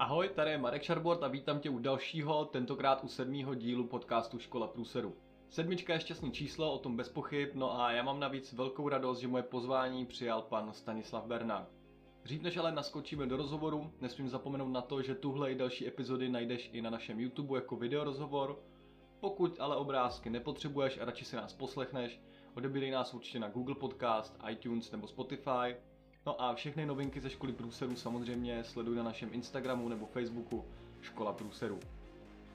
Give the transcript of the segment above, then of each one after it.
Ahoj, tady je Marek Šarbort a vítám tě u dalšího, tentokrát u sedmého dílu podcastu Škola průseru. Sedmička je šťastný číslo, o tom bez pochyb, no a já mám navíc velkou radost, že moje pozvání přijal pan Stanislav Bernard. Dřív než ale naskočíme do rozhovoru, nesmím zapomenout na to, že tuhle i další epizody najdeš i na našem YouTube jako videorozhovor. Pokud ale obrázky nepotřebuješ a radši si nás poslechneš, odebírej nás určitě na Google Podcast, iTunes nebo Spotify. No a všechny novinky ze školy průserů samozřejmě sleduj na našem Instagramu nebo Facebooku Škola průserů.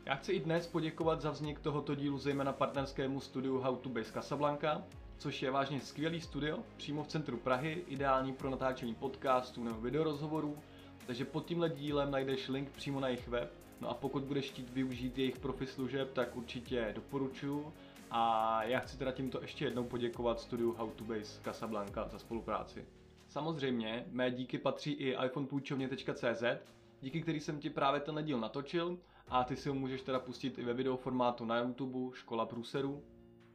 Já chci i dnes poděkovat za vznik tohoto dílu zejména partnerskému studiu How to Base Casablanca, což je vážně skvělý studio přímo v centru Prahy, ideální pro natáčení podcastů nebo videorozhovorů, takže pod tímhle dílem najdeš link přímo na jejich web. No a pokud budeš chtít využít jejich profi služeb, tak určitě doporučuji. A já chci teda tímto ještě jednou poděkovat studiu How to Base Casablanca za spolupráci. Samozřejmě, mé díky patří i iPhonepůjčovně.cz, díky který jsem ti právě ten díl natočil a ty si ho můžeš teda pustit i ve videoformátu na YouTube Škola průserů.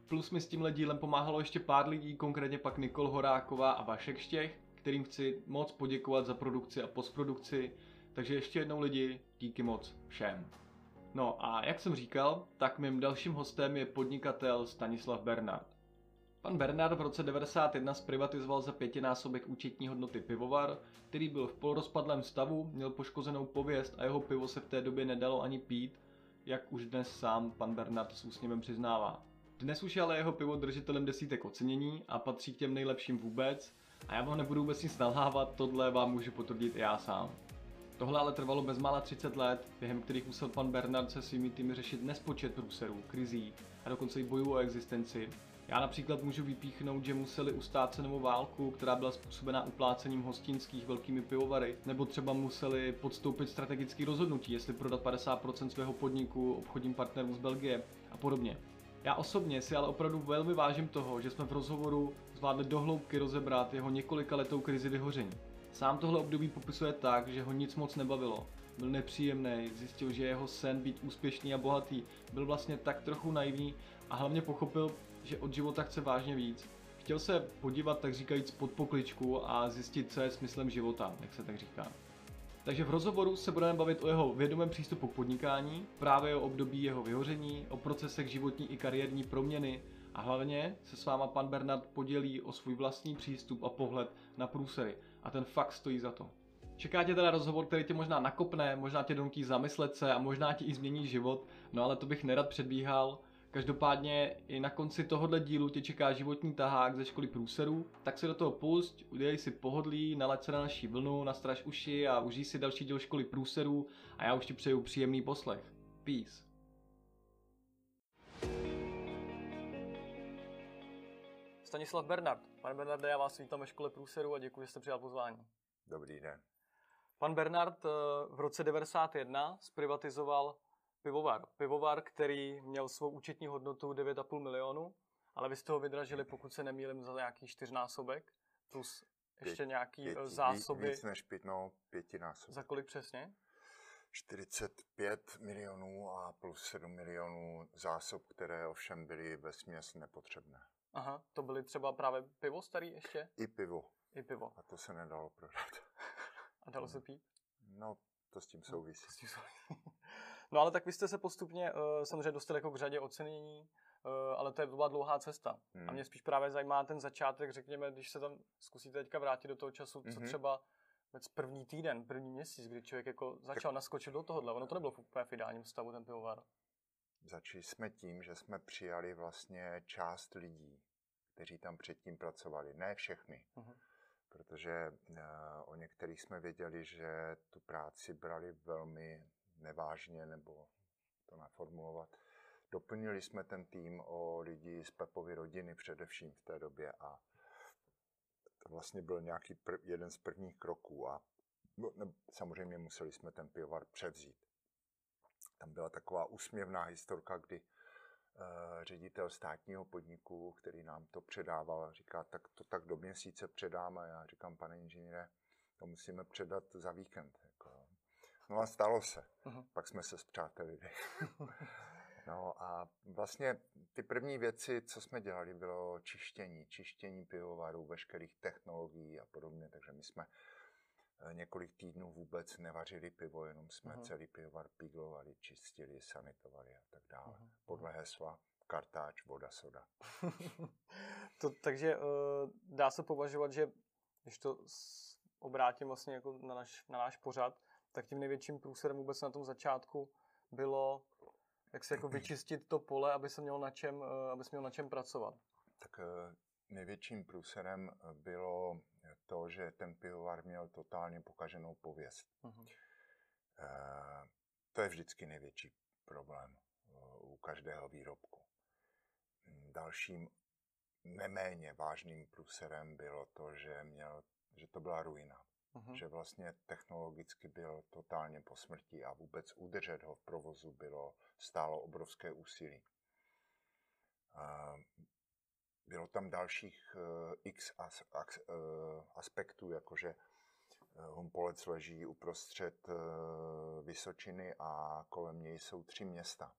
Plus mi s tímhle dílem pomáhalo ještě pár lidí, konkrétně pak Nikol Horáková a Vašek Štěch, kterým chci moc poděkovat za produkci a postprodukci, takže ještě jednou lidi, díky moc všem. No a jak jsem říkal, tak mým dalším hostem je podnikatel Stanislav Bernard. Pan Bernard v roce 91 zprivatizoval za pětinásobek účetní hodnoty pivovar, který byl v polorozpadlém stavu, měl poškozenou pověst a jeho pivo se v té době nedalo ani pít, jak už dnes sám pan Bernard s úsměvem přiznává. Dnes už je ale jeho pivo držitelem desítek ocenění a patří k těm nejlepším vůbec a já vám nebudu vůbec nic nalhávat, tohle vám můžu potvrdit i já sám. Tohle ale trvalo bezmála 30 let, během kterých musel pan Bernard se svými týmy řešit nespočet průserů, krizí a dokonce i bojů o existenci. Já například můžu vypíchnout, že museli ustát cenovou válku, která byla způsobená uplácením hostinských velkými pivovary, nebo třeba museli podstoupit strategický rozhodnutí, jestli prodat 50% svého podniku obchodním partnerům z Belgie a podobně. Já osobně si ale opravdu velmi vážím toho, že jsme v rozhovoru zvládli dohloubky rozebrat jeho několika letou krizi vyhoření. Sám tohle období popisuje tak, že ho nic moc nebavilo. Byl nepříjemný, zjistil, že jeho sen být úspěšný a bohatý byl vlastně tak trochu naivní a hlavně pochopil, že od života chce vážně víc. Chtěl se podívat tak říkajíc pod pokličku a zjistit, co je smyslem života, jak se tak říká. Takže v rozhovoru se budeme bavit o jeho vědomém přístupu k podnikání, právě o období jeho vyhoření, o procesech životní i kariérní proměny a hlavně se s váma pan Bernard podělí o svůj vlastní přístup a pohled na průsery. A ten fakt stojí za to. Čeká tě teda rozhovor, který tě možná nakopne, možná tě donutí zamyslet se a možná ti i změní život, no ale to bych nerad předbíhal. Každopádně i na konci tohohle dílu tě čeká životní tahák ze školy průserů, tak si do toho pust, udělej si pohodlí, nalaď se na naší vlnu, nastraž uši a užij si další díl školy průserů a já už ti přeju příjemný poslech. Peace. Stanislav Bernard. Pane Bernarde, já vás vítám ve škole průseru a děkuji, že jste přijal pozvání. Dobrý den. Pan Bernard eh, v roce 91 zprivatizoval pivovar. Pivovar, který měl svou účetní hodnotu 9,5 milionu, ale vy jste ho vydražili, pokud se nemýlím, za nějaký čtyřnásobek, plus ještě Pět, nějaký pěti, zásoby. Víc než pět, no, pětinásobek. Za kolik přesně? 45 milionů a plus 7 milionů zásob, které ovšem byly ve směs nepotřebné. Aha, to byly třeba právě pivo starý ještě? I pivo. I pivo. A to se nedalo prodat. A dalo se pít? No, to s tím souvisí. S tím souvisí. No ale tak vy jste se postupně uh, samozřejmě dostali jako k řadě ocenění, uh, ale to je byla dlouhá cesta. Hmm. A mě spíš právě zajímá ten začátek, řekněme, když se tam zkusíte teďka vrátit do toho času, co Mhm. třeba vůbec první týden, první měsíc, kdy člověk jako začal naskočit do tohohle. Ono to nebylo v úplně v ideálním stavu, ten pivovar. Začali jsme tím, že jsme přijali vlastně část lidí, kteří tam předtím pracovali. Ne všechny, Mhm. protože uh, o některých jsme věděli, že tu práci brali velmi nevážně, nebo to naformulovat. Doplnili jsme ten tým o lidi z Pepovy rodiny především v té době a to vlastně byl nějaký prv, jeden z prvních kroků a no, ne, samozřejmě museli jsme ten pivovar převzít. Tam byla taková úsměvná historka, kdy uh, ředitel státního podniku, který nám to předával, říká, tak to tak do měsíce předám a já říkám, pane inženýre, to musíme předat za víkend. No a stalo se. Mhm. Pak jsme se zpřátelili. no a vlastně ty první věci, co jsme dělali, bylo čištění. Čištění pivovarů, veškerých technologií a podobně. Takže my jsme eh, několik týdnů vůbec nevařili pivo, jenom jsme Mhm. celý pivovar piglovali, čistili, sanitovali a tak dále. Mhm. Podle hesla kartáč, voda, soda. to, takže uh, dá se považovat, že když to obrátím vlastně jako na náš, na náš pořad, tak tím největším průserem vůbec na tom začátku bylo, jak se jako vyčistit to pole, aby se mělo na čem, uh, aby se mělo na čem pracovat. Tak eh, největším průserem eh, bylo to, že ten pivovar měl totálně pokaženou pověst. Eh, To je vždycky největší problém eh, u každého výrobku. Mm, Dalším neméně vážným průserem bylo to, že, měl, že to byla ruina. Mhm. Že vlastně technologicky byl totálně po smrti a vůbec udržet ho v provozu bylo stálo obrovské úsilí. A bylo tam dalších eh, x as, as, eh, aspektů, jakože eh, Humpolec leží uprostřed eh, Vysočiny a kolem něj jsou tři města.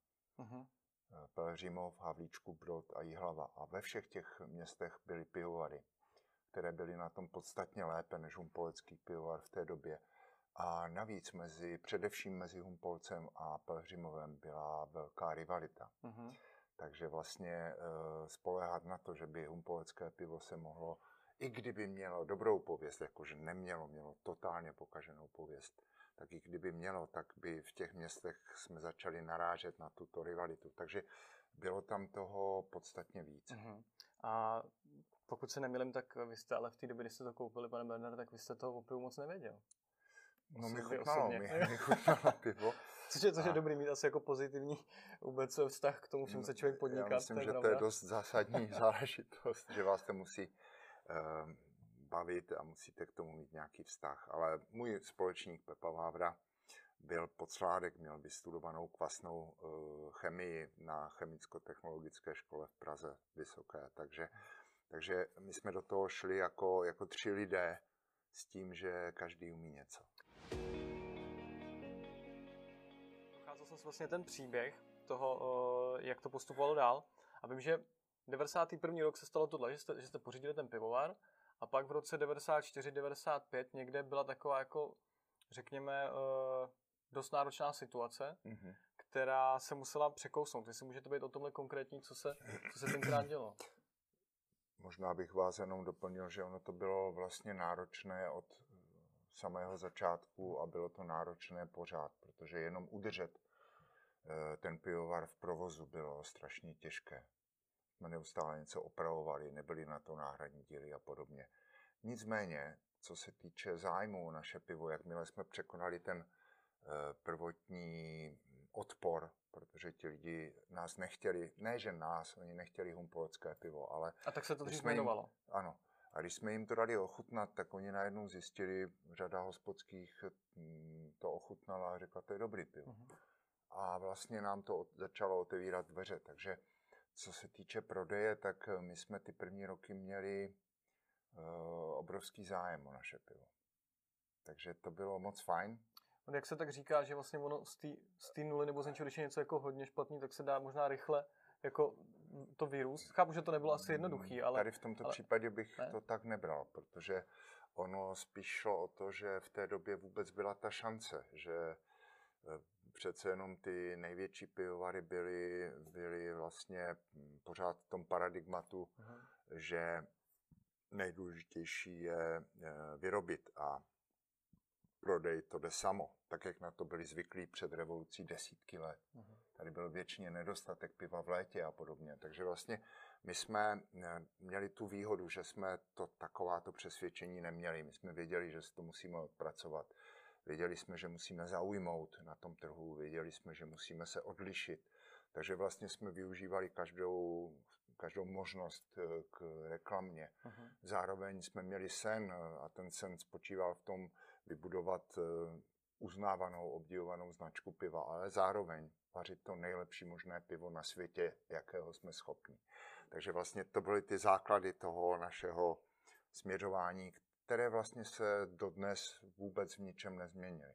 Eh, Pelhřimov, Havlíčku, Brod a Jihlava. A ve všech těch městech byly pivovary, které byly na tom podstatně lépe než Humpolecký pivovar v té době. A navíc mezi, především mezi Humpolcem a Pelhřimovem byla velká rivalita. Mhm. Takže vlastně e, spolehat na to, že by humpolecké pivo se mohlo, i kdyby mělo dobrou pověst, jakože nemělo, mělo totálně pokaženou pověst, tak i kdyby mělo, tak by v těch městech jsme začali narážet na tuto rivalitu. Takže bylo tam toho podstatně víc. Mhm. A pokud se nemýlím, tak vy jste ale v té době, kdy jste to koupili, pane Bernard, tak vy jste toho opravdu moc nevěděl. No mi chutnalo, mi, mi chutnalo pivo. Což je, což je dobrý mít asi jako pozitivní vůbec vztah k tomu, čemu se člověk podniká. Já myslím, to že to je dost zásadní záležitost, že vás to musí eh, bavit a musíte k tomu mít nějaký vztah. Ale můj společník Pepa Vávra byl podsládek, měl vystudovanou kvasnou eh, chemii na chemicko-technologické škole v Praze Vysoké, takže, takže my jsme do toho šli jako, jako tři lidé s tím, že každý umí něco. Procházel jsem si vlastně ten příběh toho, eh, jak to postupovalo dál. A vím, že 91. rok se stalo tohle, že jste, že jste pořídili ten pivovar a pak v roce 94-95 někde byla taková jako, řekněme, eh, dost náročná situace, Mm-hmm. která se musela překousnout. Jestli můžete být o tomhle konkrétní, co se, co se tenkrát dělo. Možná bych vás jenom doplnil, že ono to bylo vlastně náročné od eh, samého začátku a bylo to náročné pořád, protože jenom udržet eh, ten pivovar v provozu bylo strašně těžké. Jsme neustále něco opravovali, nebyly na to náhradní díly a podobně. Nicméně, co se týče zájmu o naše pivo, jakmile jsme překonali ten eh, prvotní odpor, protože ti lidi nás nechtěli, ne že nás, oni nechtěli humpolecké pivo, ale A tak se to dřív jmenovalo. ano. A když jsme jim to dali ochutnat, tak oni najednou zjistili, řada hospodských mm, to ochutnala a řekla, to je dobrý pivo. Mhm. A vlastně nám to od- začalo otevírat dveře. Takže co se týče prodeje, tak eh, my jsme ty první roky měli uh, obrovský zájem o naše pivo. Takže to bylo moc fajn. Jak se tak říká, že vlastně ono z té nuly nebo z něčeho, když je něco jako hodně špatný, tak se dá možná rychle jako to vyrůst. Chápu, že to nebylo asi jednoduchý, ale Tady v tomto ale- případě bych ne? to tak nebral, protože ono spíš šlo o to, že v té době vůbec byla ta šance, že eh, přece jenom ty největší pivovary byly, byly vlastně hm, pořád v tom paradigmatu, Mhm. že nejdůležitější je eh, vyrobit a prodej to jde samo, tak jak na to byli zvyklí před revolucí desítky let. Mhm. Tady byl většině nedostatek piva v létě a podobně. Takže vlastně my jsme eh, měli tu výhodu, že jsme to takováto přesvědčení neměli. My jsme věděli, že si to musíme odpracovat. Věděli jsme, že musíme zaujmout na tom trhu, věděli jsme, že musíme se odlišit. Takže vlastně jsme využívali každou, každou možnost eh, k reklamě. Mhm. Zároveň jsme měli sen eh, a ten sen spočíval v tom vybudovat eh, uznávanou, obdivovanou značku piva, ale zároveň vařit to nejlepší možné pivo na světě, jakého jsme schopni. Takže vlastně to byly ty základy toho našeho směřování, které vlastně se dodnes vůbec v ničem nezměnily.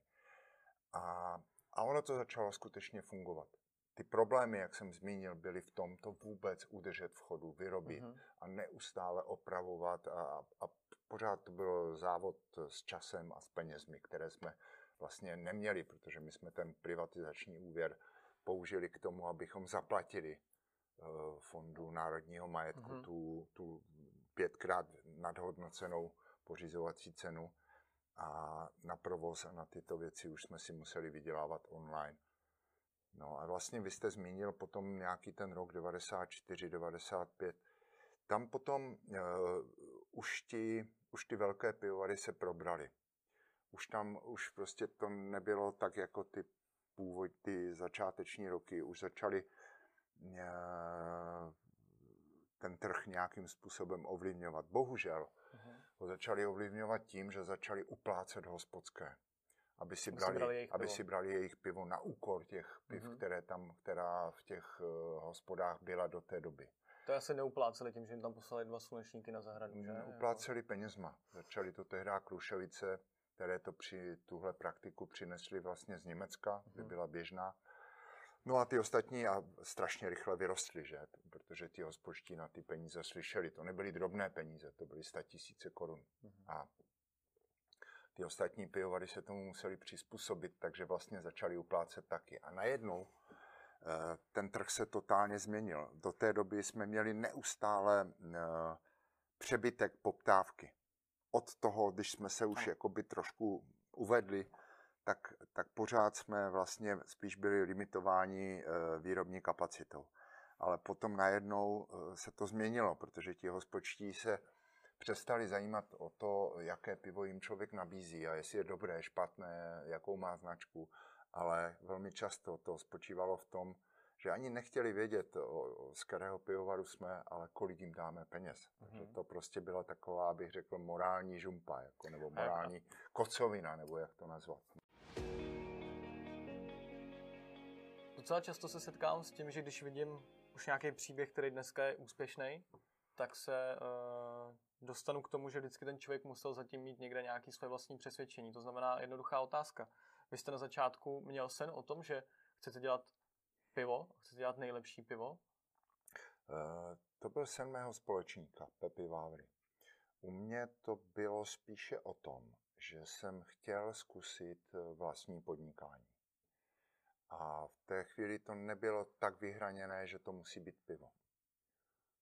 A, a ono to začalo skutečně fungovat. Ty problémy, jak jsem zmínil, byly v tom to vůbec udržet v chodu, vyrobit Mhm. a neustále opravovat a, a pořád to byl závod s časem a s penězmi, které jsme vlastně neměli, protože my jsme ten privatizační úvěr použili k tomu, abychom zaplatili eh, fondu národního majetku mm-hmm. tu, tu pětkrát nadhodnocenou pořizovací cenu a na provoz a na tyto věci už jsme si museli vydělávat online. No a vlastně vy jste zmínil potom nějaký ten rok 94, 95. Tam potom uh, už, ti, už ty velké pivovary se probrali. Už tam už prostě to nebylo tak jako ty původ, ty začáteční roky. Už začaly uh, ten trh nějakým způsobem ovlivňovat. Bohužel uh-huh. ho začali ovlivňovat tím, že začali uplácet hospodské aby si, brali, si brali aby si brali jejich pivo na úkor těch piv, mm-hmm. které tam, která v těch uh, hospodách byla do té doby. To asi neupláceli tím, že jim tam poslali dva slunečníky na zahradu, že? Upláceli penězma. Začali to tehdy Kruševice, které to při tuhle praktiku přinesli vlastně z Německa, kde mhm. byla běžná. No a ty ostatní a strašně rychle vyrostly, že? Protože ty hospodští na ty peníze slyšeli. To nebyly drobné peníze, to byly sta tisíce korun. Mm-hmm. A ty ostatní pivovary se tomu museli přizpůsobit, takže vlastně začali uplácet taky. A najednou ten trh se totálně změnil. Do té doby jsme měli neustále eh, přebytek poptávky. Od toho, když jsme se už jakoby trošku uvedli, tak, tak pořád jsme vlastně spíš byli limitováni eh, výrobní kapacitou. Ale potom najednou se to změnilo, protože ti hospodští se přestali zajímat o to, jaké pivo jim člověk nabízí a jestli je dobré, špatné, jakou má značku, ale velmi často to spočívalo v tom, že ani nechtěli vědět, z kterého pivovaru jsme, ale kolik jim dáme peněz. Mm-hmm. Takže to prostě byla taková, abych řekl, morální žumpa, jako, nebo morální kocovina, nebo jak to nazvat. Docela často se setkám s tím, že když vidím už nějaký příběh, který dneska je úspěšný, tak se uh, dostanu k tomu, že vždycky ten člověk musel zatím mít někde nějaký své vlastní přesvědčení. To znamená jednoduchá otázka. Vy jste na začátku měl sen o tom, že chcete dělat pivo, chcete dělat nejlepší pivo? Uh, to byl sen mého společníka, Pepi Vávry. U mě to bylo spíše o tom, že jsem chtěl zkusit eh, vlastní podnikání. A v té chvíli to nebylo tak vyhraněné, že to musí být pivo.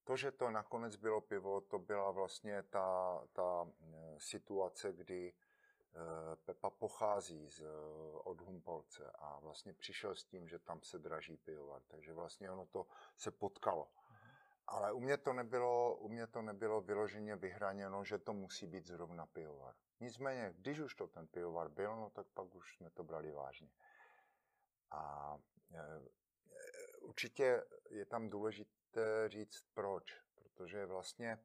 To, že to nakonec bylo pivo, to byla vlastně ta, ta eh, situace, kdy eh, Pepa pochází z, od Humpolce a vlastně přišel s tím, že tam se draží pivovar, takže vlastně ono to se potkalo. Ale u mě to nebylo, u mě to nebylo vyloženě vyhraněno, že to musí být zrovna pivovar. Nicméně, když už to ten pivovar byl, no tak pak už jsme to brali vážně. A e, určitě je tam důležité důležité říct proč, protože vlastně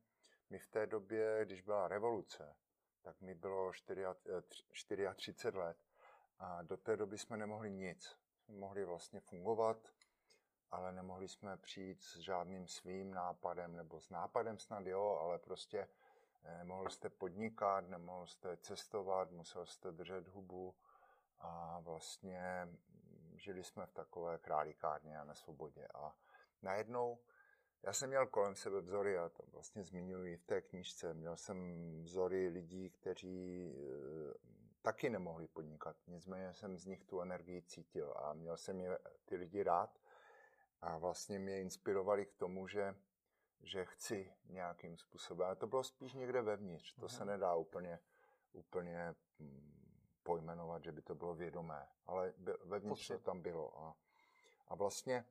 my v té době, když byla revoluce, tak mi bylo 34 let a do té doby jsme nemohli nic. Jsme mohli vlastně fungovat, ale nemohli jsme přijít s žádným svým nápadem, nebo s nápadem snad jo, ale prostě eh, nemohl jste podnikat, nemohl jste cestovat, musel jste držet hubu a vlastně žili jsme v takové králíkárně a na svobodě. A najednou já jsem měl kolem sebe vzory, a to vlastně zmiňuji v té knížce. Měl jsem vzory lidí, kteří e, taky nemohli podnikat. Nicméně jsem z nich tu energii cítil a měl jsem je, ty lidi rád a vlastně mě inspirovali k tomu, že, že chci nějakým způsobem. A to bylo spíš někde vevnitř. To se mhm. nedá úplně, úplně mm, pojmenovat, že by to bylo vědomé. Ale vevnitř to tam bylo. A, a vlastně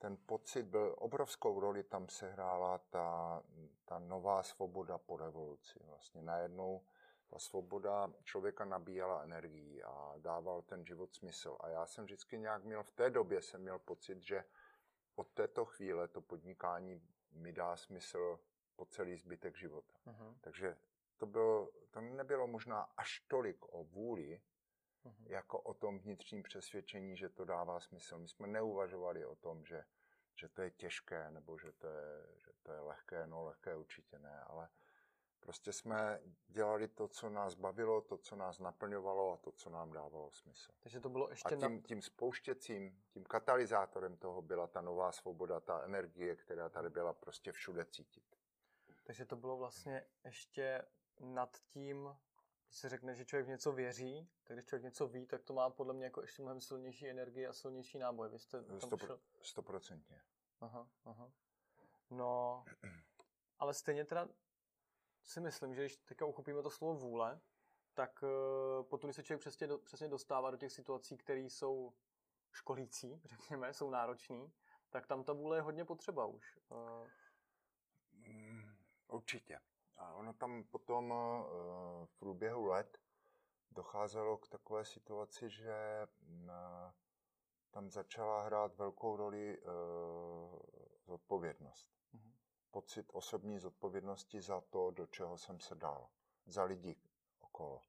ten pocit byl, obrovskou roli tam sehrála ta, ta nová svoboda po revoluci. Vlastně najednou ta svoboda člověka nabíjela energii a dával ten život smysl. A já jsem vždycky nějak měl, v té době jsem měl pocit, že od této chvíle to podnikání mi dá smysl po celý zbytek života. Uh-huh. Takže to, bylo, to nebylo možná až tolik o vůli, uh-huh. jako o tom vnitřním přesvědčení, že to dává smysl. My jsme neuvažovali o tom, že, že to je těžké nebo že to je, že to je lehké. No lehké určitě ne, ale prostě jsme dělali to, co nás bavilo, to, co nás naplňovalo a to, co nám dávalo smysl. Takže to bylo ještě... A tím, tím spouštěcím, tím katalyzátorem toho byla ta nová svoboda, ta energie, která tady byla prostě všude cítit. Takže to bylo vlastně ještě nad tím, když se řekne, že člověk v něco věří, tak když člověk něco ví, tak to má podle mě jako ještě mnohem silnější energii a silnější náboj. Vy jste tam šel... Stoprocentně. Aha, aha. No, ale stejně teda si myslím, že když teďka uchopíme to slovo vůle, tak uh, potom, se člověk přesně, do, přesně dostává do těch situací, které jsou školící, řekněme, jsou náročné, tak tam ta vůle je hodně potřeba už. Uh... Mm, určitě. A ono tam potom uh, v průběhu let docházelo k takové situaci, že na, tam začala hrát velkou roli uh, zodpovědnost. Mm-hmm. Pocit osobní zodpovědnosti za to, do čeho jsem se dal. Za lidi okolo.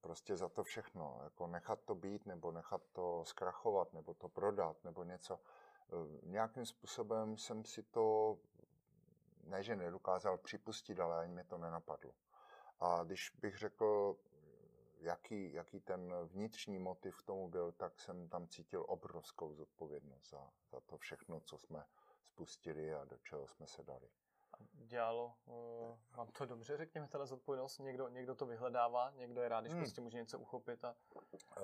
Prostě za to všechno. Jako nechat to být, nebo nechat to zkrachovat, nebo to prodat, nebo něco. Nějakým způsobem jsem si to ne, že nedokázal připustit, ale ani mě to nenapadlo. A když bych řekl, jaký, jaký ten vnitřní motiv k tomu byl, tak jsem tam cítil obrovskou zodpovědnost za, za to všechno, co jsme spustili a do čeho jsme se dali. Dělalo uh, vám to dobře, řekněme, ta zodpovědnost? Někdo, někdo to vyhledává, někdo je rád, když hmm. prostě může něco uchopit a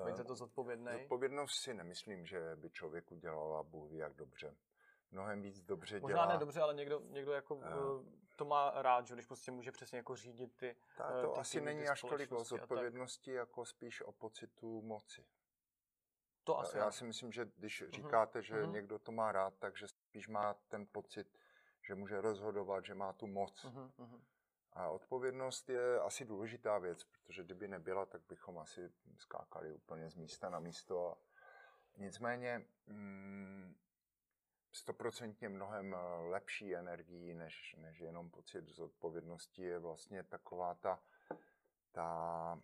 být za to zodpovědný? Zodpovědnost si nemyslím, že by člověk udělala Bůh ví jak dobře mnohem víc dobře Možná dělá. Možná ne dobře, ale někdo, někdo jako uh, to má rád, že když prostě může přesně jako řídit ty Ta, eh, To ty asi týmy, není až tolik o zodpovědnosti, jako spíš o pocitu moci. To asi Já, já si myslím, že když uh-huh. říkáte, že uh-huh. někdo to má rád, takže spíš má ten pocit, že může rozhodovat, že má tu moc. Uh-huh. A odpovědnost je asi důležitá věc, protože kdyby nebyla, tak bychom asi skákali úplně z místa na místo. A nicméně mm, stoprocentně mnohem eh, lepší energií, než, než jenom pocit zodpovědnosti, je vlastně taková ta, ta,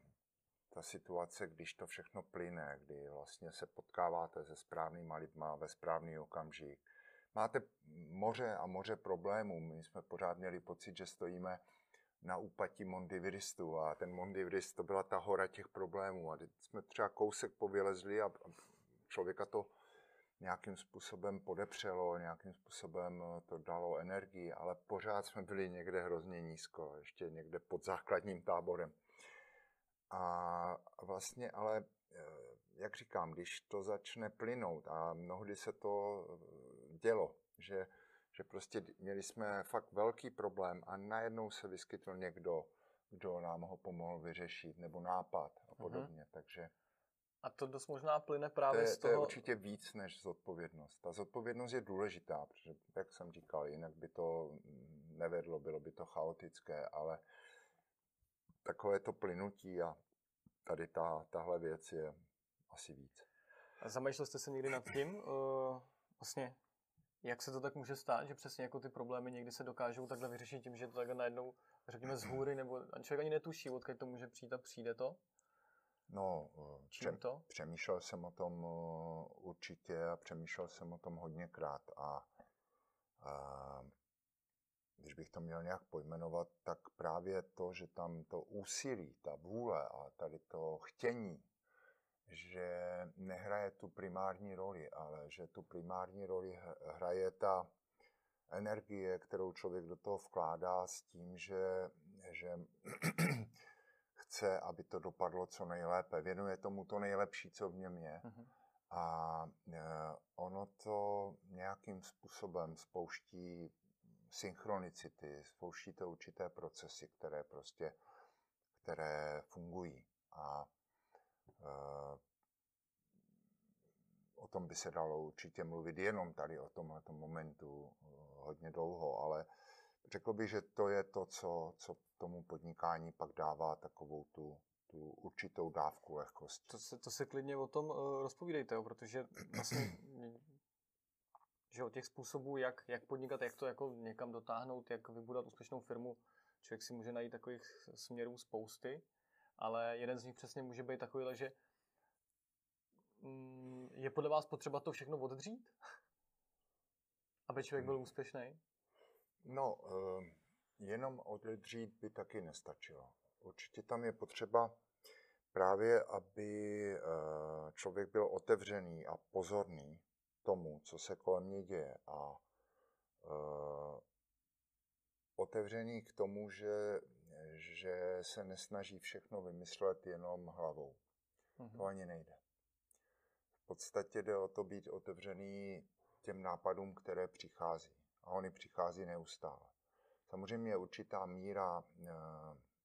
ta situace, když to všechno plyne, kdy vlastně se potkáváte se správnýma lidma ve správný okamžik. Máte moře a moře problémů. My jsme pořád měli pocit, že stojíme na úpatí Mondiviristu a ten Mondivirist to byla ta hora těch problémů a jsme třeba kousek povylezli a člověka to nějakým způsobem podepřelo, nějakým způsobem eh, to dalo energii, ale pořád jsme byli někde hrozně nízko, ještě někde pod základním táborem. A vlastně ale, eh, jak říkám, když to začne plynout a mnohdy se to eh, dělo, že, že prostě měli jsme fakt velký problém a najednou se vyskytl někdo, kdo nám ho pomohl vyřešit, nebo nápad a mhm. podobně. Uh-huh. Takže a to dost možná plyne právě to je, z toho... To je určitě víc než zodpovědnost. Ta zodpovědnost je důležitá, protože, jak jsem říkal, jinak by to nevedlo, bylo by to chaotické, ale takové to plynutí a tady ta, tahle věc je asi víc. A zamýšlel jste se někdy nad tím, uh, vlastně, jak se to tak může stát, že přesně jako ty problémy někdy se dokážou takhle vyřešit tím, že to takhle najednou, řekněme, z hůry, nebo člověk ani netuší, odkud to může přijít a přijde to? No, eh, pře- to? přemýšlel jsem o tom eh, určitě a přemýšlel jsem o tom hodněkrát a, a když bych to měl nějak pojmenovat, tak právě to, že tam to úsilí, ta vůle a tady to chtění, že nehraje tu primární roli, ale že tu primární roli hraje ta energie, kterou člověk do toho vkládá s tím, že, že chce, aby to dopadlo co nejlépe. Věnuje tomu to nejlepší, co v něm je. Uh-huh. A e, ono to nějakým způsobem spouští synchronicity, spouští to určité procesy, které prostě, které fungují. A e, o tom by se dalo určitě mluvit jenom tady o tomhle momentu e, hodně dlouho, ale řekl bych, že to je to, co, co tomu podnikání pak dává takovou tu, tu určitou dávku lehkosti. To se, to se klidně o tom uh, rozpovídejte, jo, protože vlastně že o těch způsobů, jak, jak podnikat, jak to jako někam dotáhnout, jak vybudovat úspěšnou firmu, člověk si může najít takových směrů spousty, ale jeden z nich přesně může být takový, že mm, je podle vás potřeba to všechno oddřít, aby člověk byl hmm. úspěšný? No, uh jenom odedřít by taky nestačilo. Určitě tam je potřeba právě, aby eh, člověk byl otevřený a pozorný tomu, co se kolem něj děje a eh, otevřený k tomu, že že se nesnaží všechno vymyslet jenom hlavou. Mm-hmm. To ani nejde. V podstatě jde o to být otevřený těm nápadům, které přichází. A oni přichází neustále. Samozřejmě určitá míra e,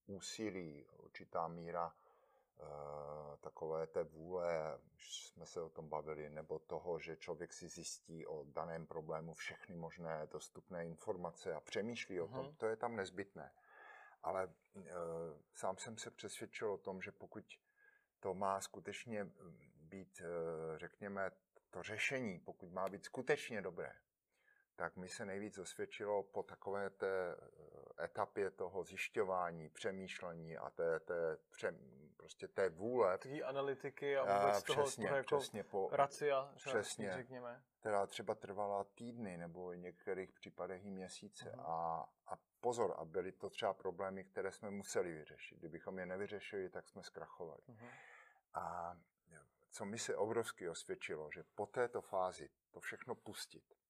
úsilí, určitá míra e, takové té vůle, už jsme se o tom bavili, nebo toho, že člověk si zjistí o daném problému všechny možné dostupné informace a přemýšlí o tom, mm. to je tam nezbytné. Ale e, sám jsem se přesvědčil o tom, že pokud to má skutečně být, e, řekněme, to řešení, pokud má být skutečně dobré, tak mi se nejvíc osvědčilo po takové té eh, etapě toho zjišťování, přemýšlení a té, té, pře, prostě té vůle. Té analytiky a vůbec a, toho, přesně, toho jako přesně po, racia, přesně, řekněme. Která třeba trvala týdny nebo v některých případech i měsíce. Uh-huh. A, a pozor, a byly to třeba problémy, které jsme museli vyřešit. Kdybychom je nevyřešili, tak jsme zkrachovali. Uh-huh. A co mi se obrovsky osvědčilo, že po této fázi to všechno pustit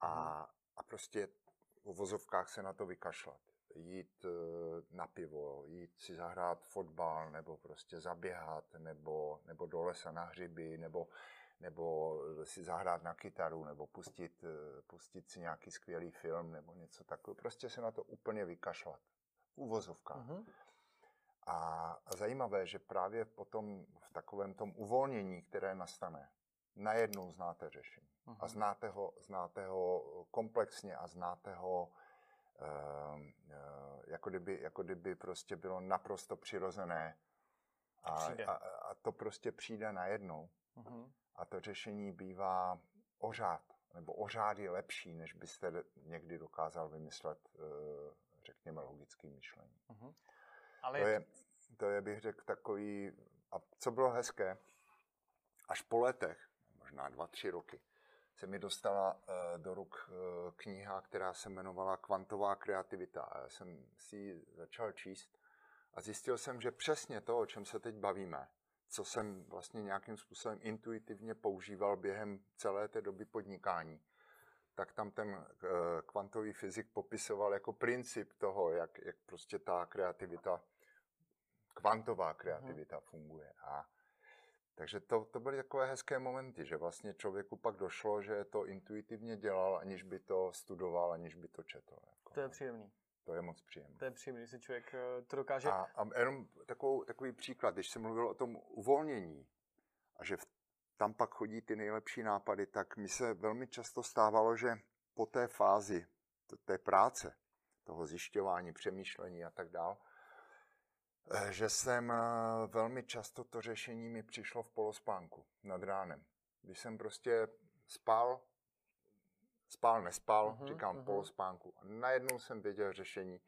a, a prostě v vozovkách se na to vykašlat. Jít e, na pivo, jít si zahrát fotbal, nebo prostě zaběhat, nebo, nebo do lesa na hřiby, nebo, nebo si zahrát na kytaru, nebo pustit, e, pustit si nějaký skvělý film, nebo něco takového. Prostě se na to úplně vykašlat. V uvozovkách. Uh-huh. A, a zajímavé, že právě potom v takovém tom uvolnění, které nastane, najednou znáte řešení. Uh-huh. A mhm. znáte ho, znáte ho komplexně a znáte ho uh, uh, jako, kdyby, jako kdyby prostě bylo naprosto přirozené. A, a, a to prostě přijde najednou. Uh-huh. A to řešení bývá ořád, nebo ořád je lepší, než byste někdy dokázal vymyslet, uh, řekněme, logický myšlení. Uh-huh. Ale to je, to je, bych řekl, takový... A co bylo hezké, až po letech, možná dva, tři roky, se mi dostala uh, do ruk uh, kniha, která se jmenovala Kvantová kreativita. A já jsem si ji začal číst a zjistil jsem, že přesně to, o čem se teď bavíme, co jsem vlastně nějakým způsobem intuitivně používal během celé té doby podnikání, tak tam ten uh, kvantový fyzik popisoval jako princip toho, jak, jak prostě ta kreativita kvantová kreativita uh-huh. funguje. A takže to, to byly takové hezké momenty, že vlastně člověku pak došlo, že to intuitivně dělal, aniž by to studoval, aniž by to četl. Jako. To je příjemný. To je moc příjemné. To je příjemný, když si člověk eh, to dokáže... A, a jenom takovou, takový příklad, když jsem mluvil o tom uvolnění a že v, tam pak chodí ty nejlepší nápady, tak mi se velmi často stávalo, že po té fázi té práce, toho zjišťování, přemýšlení a tak dále, že jsem eh, velmi často to řešení mi přišlo v polospánku nad ránem. Když jsem prostě spal, spal, nespal, uh-huh, říkám uh-huh. polospánku. A najednou jsem věděl řešení.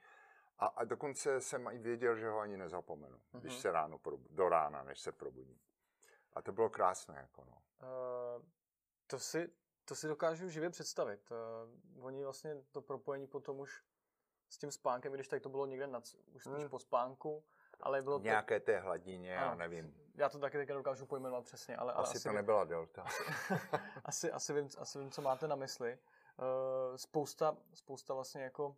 A, a dokonce jsem i věděl, že ho ani nezapomenu, uh-huh. když se ráno, do rána, než se probudím. A to bylo krásné. Jako no. uh, to, si, to si dokážu živě představit. Uh, oni vlastně to propojení potom už s tím spánkem, když tak to bylo někde nad, už spíš hmm. po spánku, ale bylo to... Nějaké té hladině, ano, já nevím. Já to taky teďka dokážu pojmenovat přesně, ale... Asi, asi to nebyla delta. asi, asi, vím, asi vím, co máte na mysli. Uh, spousta, spousta vlastně jako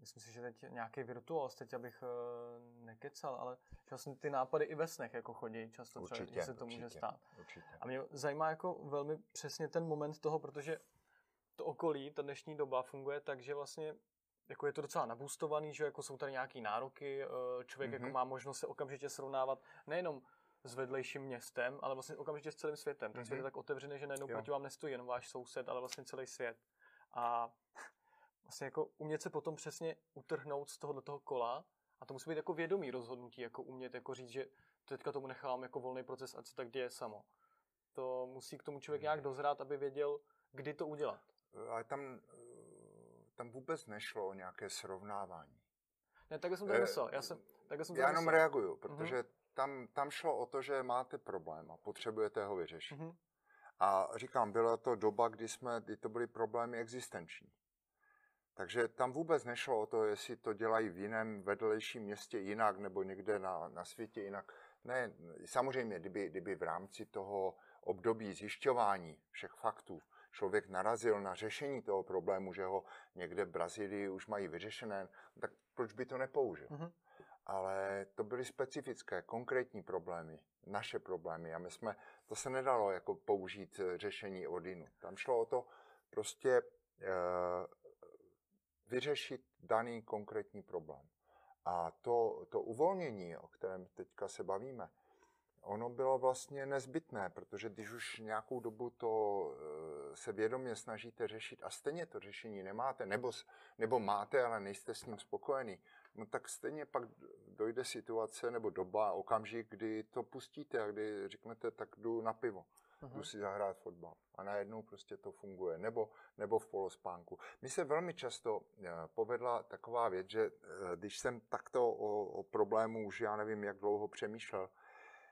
myslím si, že teď nějaký virtuál, teď abych uh, nekecal, ale že vlastně ty nápady i ve snech jako chodí často, určitě, třeba, že se to určitě, může stát. Určitě. A mě zajímá jako velmi přesně ten moment toho, protože to okolí, ta dnešní doba funguje tak, že vlastně jako je to docela nabůstovaný, že jako jsou tady nějaký nároky, eh, člověk mm-hmm. jako mhm. má možnost se okamžitě srovnávat nejenom s vedlejším městem, ale vlastně okamžitě s celým světem. Ten mm-hmm. svět je tak otevřený, že najednou proti vám nestojí jen váš soused, ale vlastně celý svět. A vlastně jako umět se potom přesně utrhnout z toho do toho kola a to musí být jako vědomý rozhodnutí, jako umět jako říct, že teďka tomu nechám jako volný proces, ať se tak děje samo. To musí k tomu člověk nějak dozrát, aby věděl, kdy to udělat. Ale tam tam vůbec nešlo o nějaké srovnávání. Ne, tak jsem to eh, myslel. Já, jsem, tak jsem to já jenom myslel. reaguju, protože mm-hmm. tam, tam šlo o to, že máte problém a potřebujete ho vyřešit. Mm-hmm. A říkám, byla to doba, kdy, jsme, kdy to byly problémy existenční. Takže tam vůbec nešlo o to, jestli to dělají v jiném vedlejším městě jinak nebo někde na, na světě jinak. Ne, samozřejmě, kdyby, kdyby v rámci toho období zjišťování všech faktů člověk narazil na řešení toho problému, že ho někde v Brazílii už mají vyřešené, tak proč by to nepoužil? Mhm. Ale to byly specifické, konkrétní problémy, naše problémy a my jsme, to se nedalo jako použít eh, řešení Odinu. Tam šlo o to prostě eh, vyřešit daný konkrétní problém. A to, to uvolnění, o kterém teďka se bavíme, ono bylo vlastně nezbytné, protože když už nějakou dobu to eh, se vědomě snažíte řešit a stejně to řešení nemáte, nebo, nebo máte, ale nejste s ním spokojený, no tak stejně pak dojde situace nebo doba, okamžik, kdy to pustíte a kdy řeknete, tak jdu na pivo. Uh-huh. Jdu si zahrát fotbal. A najednou prostě to funguje. Nebo, nebo v polospánku. Mně se velmi často eh, povedla taková věc, že eh, když jsem takto o, o problému už já nevím, jak dlouho přemýšlel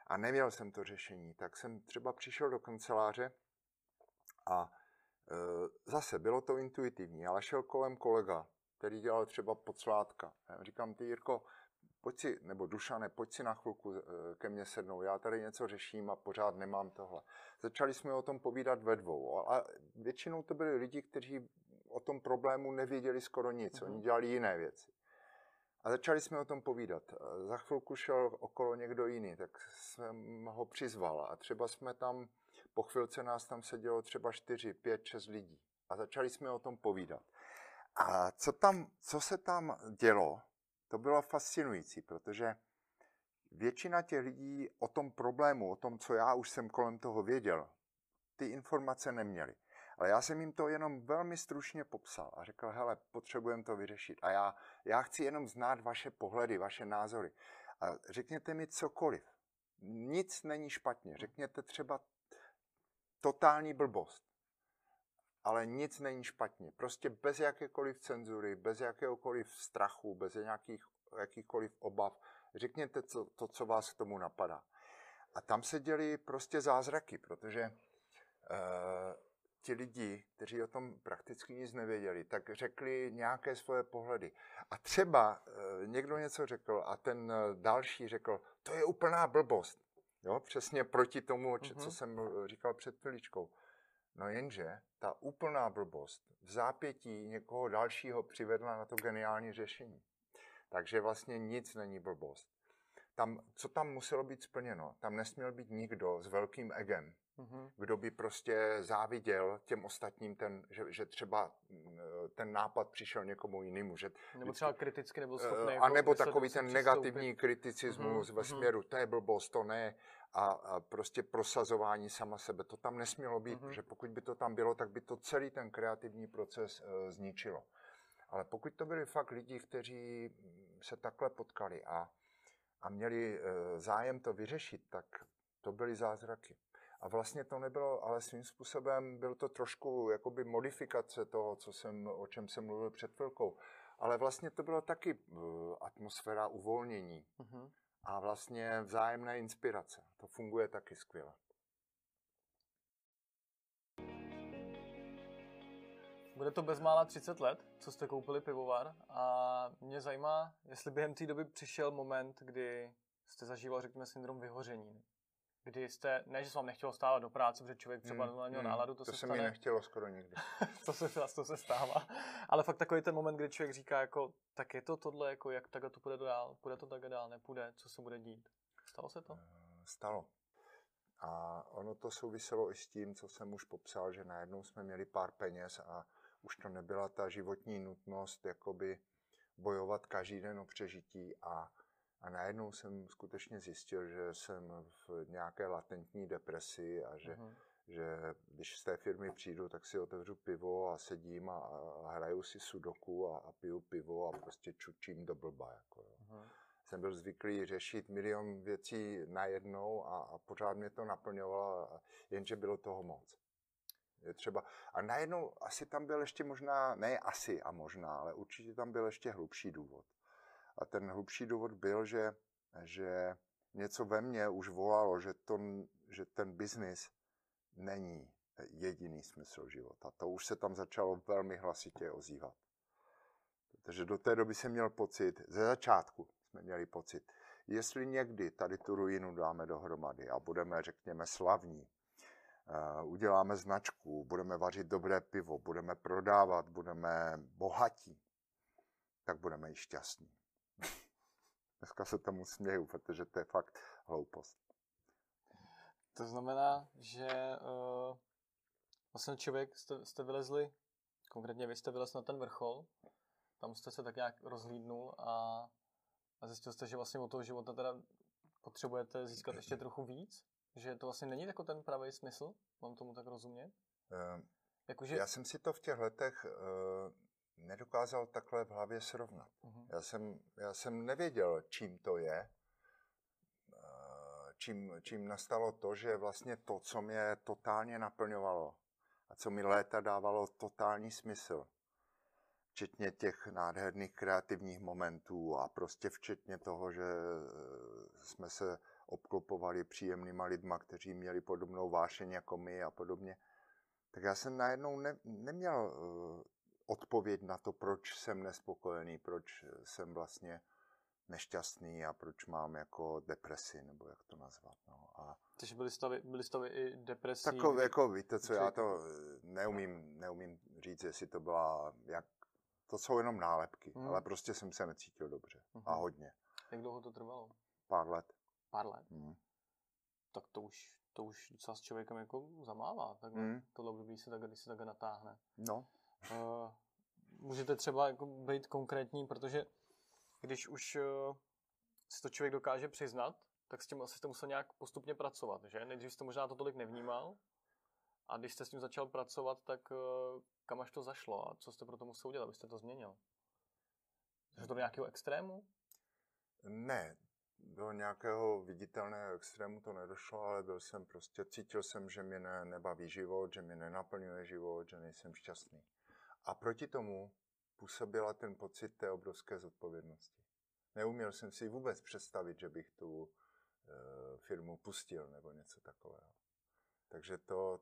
a neměl jsem to řešení, tak jsem třeba přišel do kanceláře a e, zase bylo to intuitivní, ale šel kolem kolega, který dělal třeba podsládka. Říkám, ty Jirko, pojď si, nebo Dušane, pojď si na chvilku eh, ke mně sednout, já tady něco řeším a pořád nemám tohle. Začali jsme o tom povídat ve dvou, a většinou to byli lidi, kteří o tom problému nevěděli skoro nic, mm-hmm. oni dělali jiné věci. A začali jsme o tom povídat. Za chvilku šel okolo někdo jiný, tak jsem ho přizval a třeba jsme tam, po chvilce nás tam sedělo třeba čtyři, pět, šest lidí. A začali jsme o tom povídat. A co, tam, co se tam dělo, to bylo fascinující, protože většina těch lidí o tom problému, o tom, co já už jsem kolem toho věděl, ty informace neměli. Ale já jsem jim to jenom velmi stručně popsal a řekl, hele, potřebujeme to vyřešit. A já, já chci jenom znát vaše pohledy, vaše názory. A řekněte mi cokoliv. Nic není špatně. Řekněte třeba totální blbost. Ale nic není špatně. Prostě bez jakékoliv cenzury, bez jakéhokoliv strachu, bez nějakých, jakýchkoliv obav. Řekněte to, to, co vás k tomu napadá. A tam se děli prostě zázraky, protože uh, ti lidi, kteří o tom prakticky nic nevěděli, tak řekli nějaké svoje pohledy. A třeba uh, někdo něco řekl a ten uh, další řekl, to je úplná blbost. Jo, přesně proti tomu, mm-hmm. co jsem říkal před chviličkou. No jenže ta úplná blbost v zápětí někoho dalšího přivedla na to geniální řešení. Takže vlastně nic není blbost. Tam, co tam muselo být splněno? Tam nesměl být nikdo s velkým egem, mm-hmm. kdo by prostě záviděl těm ostatním, ten, že, že třeba mm, ten nápad přišel někomu jinému. Že nebo třeba kriticky nebyl schopný. Uh, jako a nebo takový ten negativní kriticismus mm-hmm. ve směru, to je blbost, to ne a, a prostě prosazování sama sebe. To tam nesmělo být, mm-hmm. protože pokud by to tam bylo, tak by to celý ten kreativní proces e, zničilo. Ale pokud to byli fakt lidi, kteří se takhle potkali a, a měli e, zájem to vyřešit, tak to byly zázraky. A vlastně to nebylo, ale svým způsobem byl to trošku jakoby modifikace toho, co jsem, o čem jsem mluvil před chvilkou. Ale vlastně to bylo taky uh, atmosféra uvolnění. Mm-hmm a vlastně vzájemné inspirace. To funguje taky skvěle. Bude to bezmála 30 let, co jste koupili pivovar a mě zajímá, jestli během té doby přišel moment, kdy jste zažíval, řekněme, syndrom vyhoření kdy jste, ne, že se vám nechtělo stávat do práce, protože člověk třeba hmm, neměl hmm, náladu, to, to se, se stane. mi nechtělo skoro nikdy. to se to se stává. Ale fakt takový ten moment, kdy člověk říká, jako, tak je to tohle, jako, jak takhle to půjde dál, půjde to takhle dál, nepůjde, co se bude dít. Stalo se to? Eh, stalo. A ono to souviselo i s tím, co jsem už popsal, že najednou jsme měli pár peněz a už to nebyla ta životní nutnost jakoby bojovat každý den o přežití a a najednou jsem skutečně zjistil, že jsem v nějaké latentní depresi a že, uh-huh. že když z té firmy přijdu, tak si otevřu pivo a sedím a, a hraju si sudoku a, a piju pivo a prostě čučím do blba. Jako, jo. Uh-huh. Jsem byl zvyklý řešit milion věcí najednou a, a pořád mě to naplňovalo, jenže bylo toho moc. Je třeba, a najednou asi tam byl ještě možná, ne asi a možná, ale určitě tam byl ještě hlubší důvod. A ten hlubší důvod byl, že, že něco ve mně už volalo, že, to, že ten biznis není jediný smysl života. To už se tam začalo velmi hlasitě ozývat. Protože do té doby jsem měl pocit, ze začátku jsme měli pocit, jestli někdy tady tu ruinu dáme dohromady a budeme, řekněme, slavní, uděláme značku, budeme vařit dobré pivo, budeme prodávat, budeme bohatí, tak budeme i šťastní. Dneska se tomu směju, protože to je fakt hloupost. To znamená, že uh, vlastně člověk jste, jste vylezli, konkrétně vy jste vylezli na ten vrchol, tam jste se tak nějak rozhlídnul a, a zjistil jste, že vlastně od toho života teda potřebujete získat ještě trochu víc? Že to vlastně není jako ten pravý smysl? Mám tomu tak rozumět? Uh, Jakože... Já jsem si to v těch letech uh, nedokázal takhle v hlavě srovnat. Uh-huh. Já, jsem, já jsem nevěděl, čím to je, čím, čím nastalo to, že vlastně to, co mě totálně naplňovalo a co mi léta dávalo totální smysl, včetně těch nádherných kreativních momentů a prostě včetně toho, že eh, jsme se obklopovali příjemnýma lidma, kteří měli podobnou vášeň jako my a podobně, tak já jsem najednou ne, neměl uh, odpověď na to, proč jsem nespokojený, proč jsem vlastně nešťastný a proč mám jako depresi, nebo jak to nazvat. No. A Takže byly stavy, byly stavy i depresí? Takové, jako víte co, já to eh, neumím, neumím říct, jestli to byla, jak, to jsou jenom nálepky, hmm. ale prostě jsem se necítil dobře hmm. a mhm. hodně. Jak dlouho to trvalo? Pár let. Pár let? Hmm. Tak to už, to už docela s člověkem jako zamává, takhle, hmm. tohle období se tak, když se tak natáhne. No. Uh, můžete třeba jako být konkrétní, protože když už uh, si to člověk dokáže přiznat, tak s tím asi jste musel nějak postupně pracovat, že? Nejdřív jste možná to tolik nevnímal, a když jste s tím začal pracovat, tak uh, kam až to zašlo a co jste pro to musel udělat, abyste to změnil? Že to do nějakého extrému? Ne, do nějakého viditelného extrému to nedošlo, ale byl jsem prostě, cítil jsem, že mě ne, nebaví život, že mě nenaplňuje život, že nejsem šťastný. A proti tomu působila ten pocit té obrovské zodpovědnosti. Neuměl jsem si vůbec představit, že bych tu e, firmu pustil nebo něco takového. Takže to,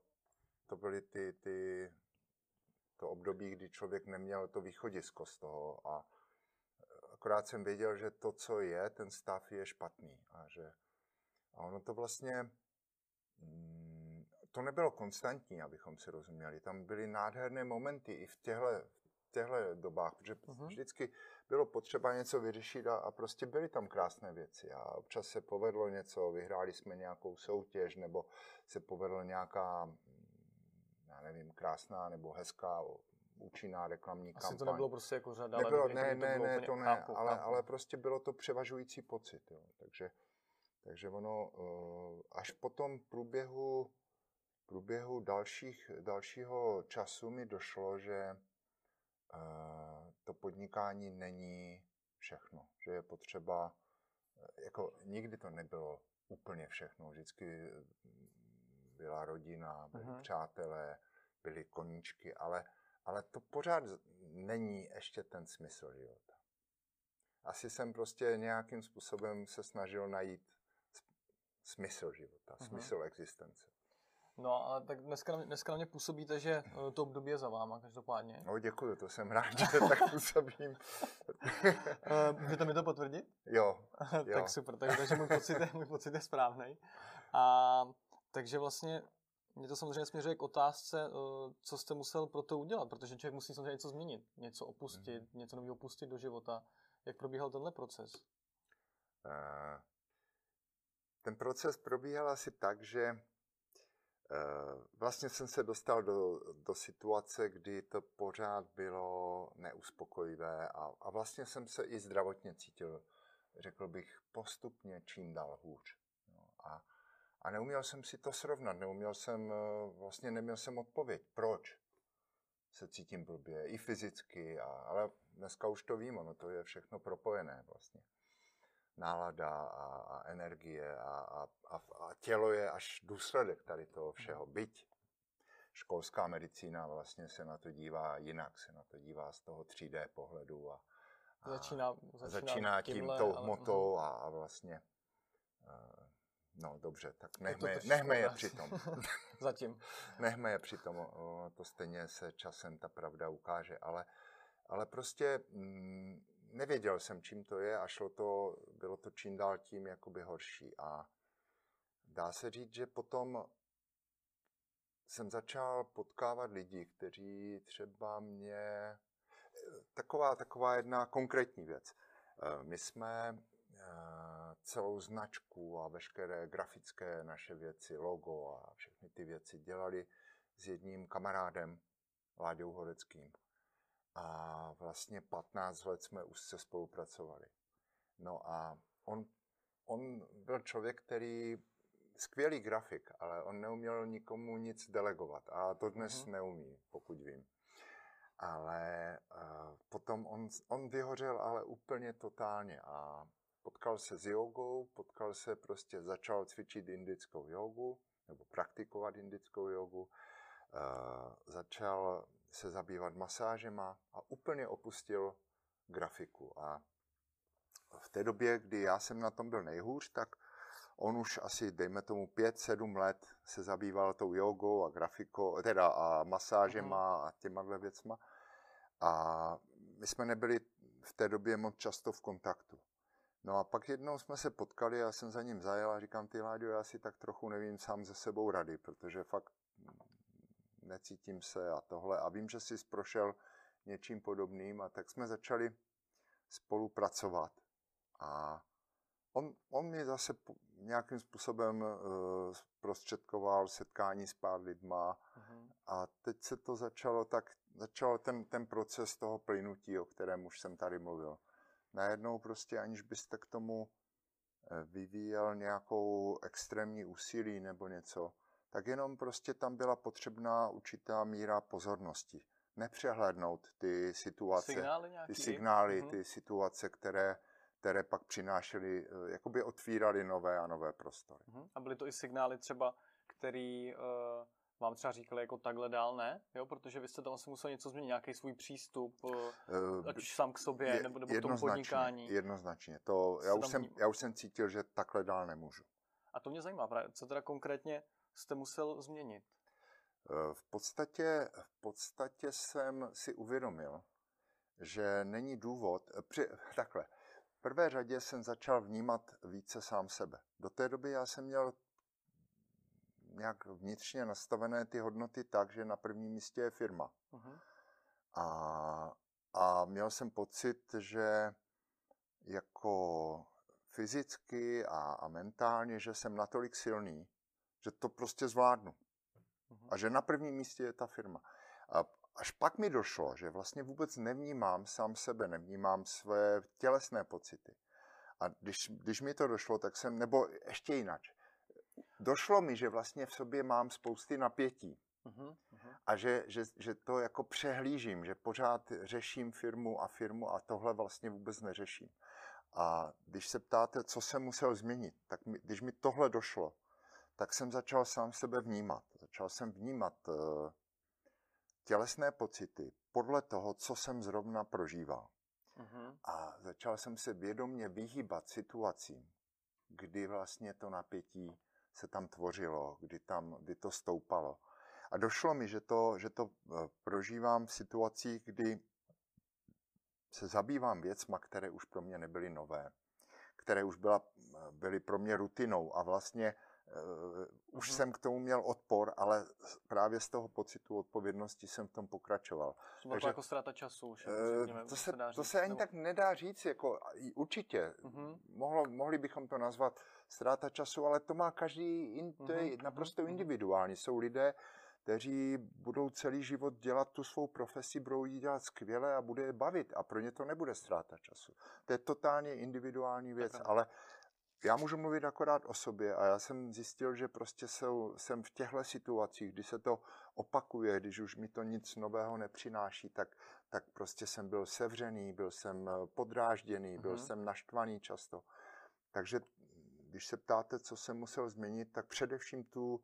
to byly ty, ty, to období, kdy člověk neměl to východisko z toho a akorát jsem věděl, že to, co je, ten stav je špatný a že a ono to vlastně mm, to nebylo konstantní, abychom si rozuměli. Tam byly nádherné momenty i v těchto těchto dobách, protože uh-huh. vždycky bylo potřeba něco vyřešit a, a prostě byly tam krásné věci a občas se povedlo něco, vyhráli jsme nějakou soutěž nebo se povedlo nějaká, mm, já nevím, krásná nebo hezká účinná reklamní Asi kampaň. to nebylo prostě jako řada, nebylo, ale ne, ne, ne, to ne, chápu, ale, chápu. ale prostě bylo to převažující pocit, jo. Takže, takže ono uh, až po tom průběhu průběhu dalších, dalšího času mi došlo, že to podnikání není všechno, že je potřeba, eh, jako nikdy to nebylo úplně všechno, vždycky byla rodina, byli uh-huh. přátelé, byly koníčky, ale, ale to pořád není ještě ten smysl života. Asi jsem prostě nějakým způsobem se snažil najít smysl života, uh-huh. smysl existence. No a tak dneska, dneska na mě působíte, že eh, to období je za váma každopádně. No děkuji, to jsem rád, že tak působím. Eh, můžete mi to potvrdit? Jo. jo. tak super, tak, takže můj pocit je, můj pocit je správný. A takže vlastně mě to samozřejmě směřuje k otázce, eh, co jste musel pro to udělat, protože člověk musí samozřejmě něco změnit, něco opustit, mm. něco nového opustit do života. Jak probíhal tenhle proces? ten proces probíhal asi tak, že Eh, vlastně jsem se dostal do, do situace, kdy to pořád bylo neuspokojivé a, a vlastně jsem se i zdravotně cítil, řekl bych, postupně čím dál hůř. No, a, a neuměl jsem si to srovnat, neuměl jsem, eh, vlastně neměl jsem odpověď, proč se cítím blbě, i fyzicky, a, ale dneska už to vím, ono to je všechno propojené vlastně nálada a, a energie a, a, a, a tělo je až důsledek tady toho všeho. Byť školská medicína vlastně se na to dívá jinak, se na to dívá z toho 3D pohledu a, a začíná, začíná, začíná tím tímhle, tou hmotou ale... a, a vlastně uh, No dobře, tak nechme, je, nechme je přitom. Zatím. nechme je přitom, to stejně se časem ta pravda ukáže, ale, ale prostě mm, nevěděl jsem, čím to je a šlo to, bylo to čím dál tím jakoby horší. A dá se říct, že potom jsem začal potkávat lidi, kteří třeba mě... taková, taková jedna konkrétní věc. Eh, my jsme eh, celou značku a veškeré grafické naše věci, logo a všechny ty věci dělali s jedním kamarádem, Láďou Horeckým. A vlastně 15 let jsme už se spolupracovali. No a on, on byl člověk, který skvělý grafik, ale on neuměl nikomu nic delegovat. A to dnes mm-hmm. neumí, pokud vím. Ale uh, potom on, on vyhořel ale úplně totálně a potkal se s jogou, potkal se prostě, začal cvičit indickou jogu, nebo praktikovat indickou jogu, začal se zabývat masážema a úplně opustil grafiku. A v té době, kdy já jsem na tom byl nejhůř, tak on už asi, dejme tomu, 5-7 let se zabýval tou jogou a grafikou, teda a masážema mm. a těma věcma. A my jsme nebyli v té době moc často v kontaktu. No a pak jednou jsme se potkali, já jsem za ním zajel a říkám, ty Láďo, já si tak trochu nevím sám ze sebou rady, protože fakt necítím se a tohle. A vím, že jsi prošel něčím podobným a tak jsme začali spolupracovat. A on, on mi zase nějakým způsobem uh, prostředkoval setkání s pár lidma uh-huh. a teď se to začalo tak, začal ten, ten proces toho plynutí, o kterém už jsem tady mluvil. Najednou prostě, aniž byste k tomu eh, vyvíjel nějakou extrémní úsilí nebo něco, tak jenom prostě tam byla potřebná určitá míra pozornosti. Nepřehlednout ty situace, signály ty signály, uh-huh. ty situace, které které pak přinášely, eh, jakoby otvíraly nové a nové prostory. Uh-huh. A byly to i signály třeba, který uh, vám třeba říkali jako takhle dál ne, jo? protože vy jste tam asi musel něco změnit, nějaký svůj přístup, uh, ať už sám k sobě, je, nebo, nebo k tomu podnikání. Jednoznačně, to, já, už jsem, já už jsem cítil, že takhle dál nemůžu. A to mě zajímá, co teda konkrétně jste musel změnit? V podstatě, v podstatě jsem si uvědomil, že není důvod, při, takhle, prvé řadě jsem začal vnímat více sám sebe. Do té doby já jsem měl nějak vnitřně nastavené ty hodnoty tak, že na prvním místě je firma. Uh-huh. A, a měl jsem pocit, že jako fyzicky a, a mentálně, že jsem natolik silný, že to prostě zvládnu. Uh-huh. A že na prvním místě je ta firma. A až pak mi došlo, že vlastně vůbec nevnímám sám sebe, nevnímám své tělesné pocity. A když, když mi to došlo, tak jsem, nebo ještě jinak, došlo mi, že vlastně v sobě mám spousty napětí. A že, že, že to jako přehlížím, že pořád řeším firmu a firmu a tohle vlastně vůbec neřeším. A když se ptáte, co jsem musel změnit, tak mi, když mi tohle došlo, tak jsem začal sám sebe vnímat. Začal jsem vnímat uh, tělesné pocity podle toho, co jsem zrovna prožíval. Uh-huh. A začal jsem se vědomně vyhýbat situacím, kdy vlastně to napětí se tam tvořilo, kdy, tam, kdy to stoupalo. A došlo mi, že to, že to eh, prožívám v situacích, kdy se zabývám věcma, které už pro mě nebyly nové, které už byla, eh, byly pro mě rutinou a vlastně Uh, už uh-huh. jsem k tomu měl odpor, ale právě z toho pocitu odpovědnosti jsem v tom pokračoval. To Takže, jako ztráta času. Už, uh, řekněme, to, se, to se ani nebo... tak nedá říct, jako určitě. Uh-huh. Mohlo, mohli bychom to nazvat ztráta času, ale to má každý, in, to je naprosto uh-huh. individuální. Jsou lidé, kteří budou celý život dělat tu svou profesi, budou ji dělat skvěle a bude je bavit a pro ně to nebude ztráta času. To je totálně individuální věc, tak, ale já můžu mluvit akorát o sobě a já jsem zjistil, že prostě jsou, jsem v těchto situacích, kdy se to opakuje, když už mi to nic nového nepřináší, tak, tak prostě jsem byl sevřený, byl jsem podrážděný, byl mm-hmm. jsem naštvaný často. Takže když se ptáte, co jsem musel změnit, tak především tu,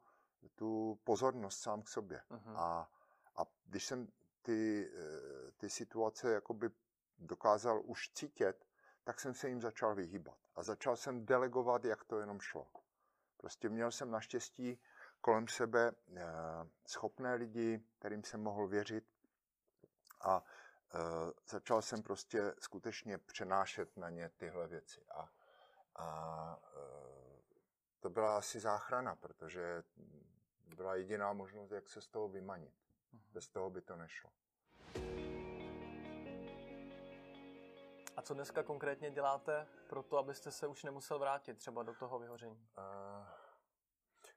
tu pozornost sám k sobě. Mm-hmm. A, a když jsem ty, eh, ty situace jakoby dokázal už cítit, tak jsem se jim začal vyhýbat. A začal jsem delegovat, jak to jenom šlo. Prostě měl jsem naštěstí kolem sebe eh, schopné lidi, kterým jsem mohl věřit a eh, začal jsem prostě skutečně přenášet na ně tyhle věci. A, a eh, to byla asi záchrana, protože byla jediná možnost, jak se z toho vymanit. Mhm. Bez toho by to nešlo. A co dneska konkrétně děláte pro to, abyste se už nemusel vrátit třeba do toho vyhoření? Uh,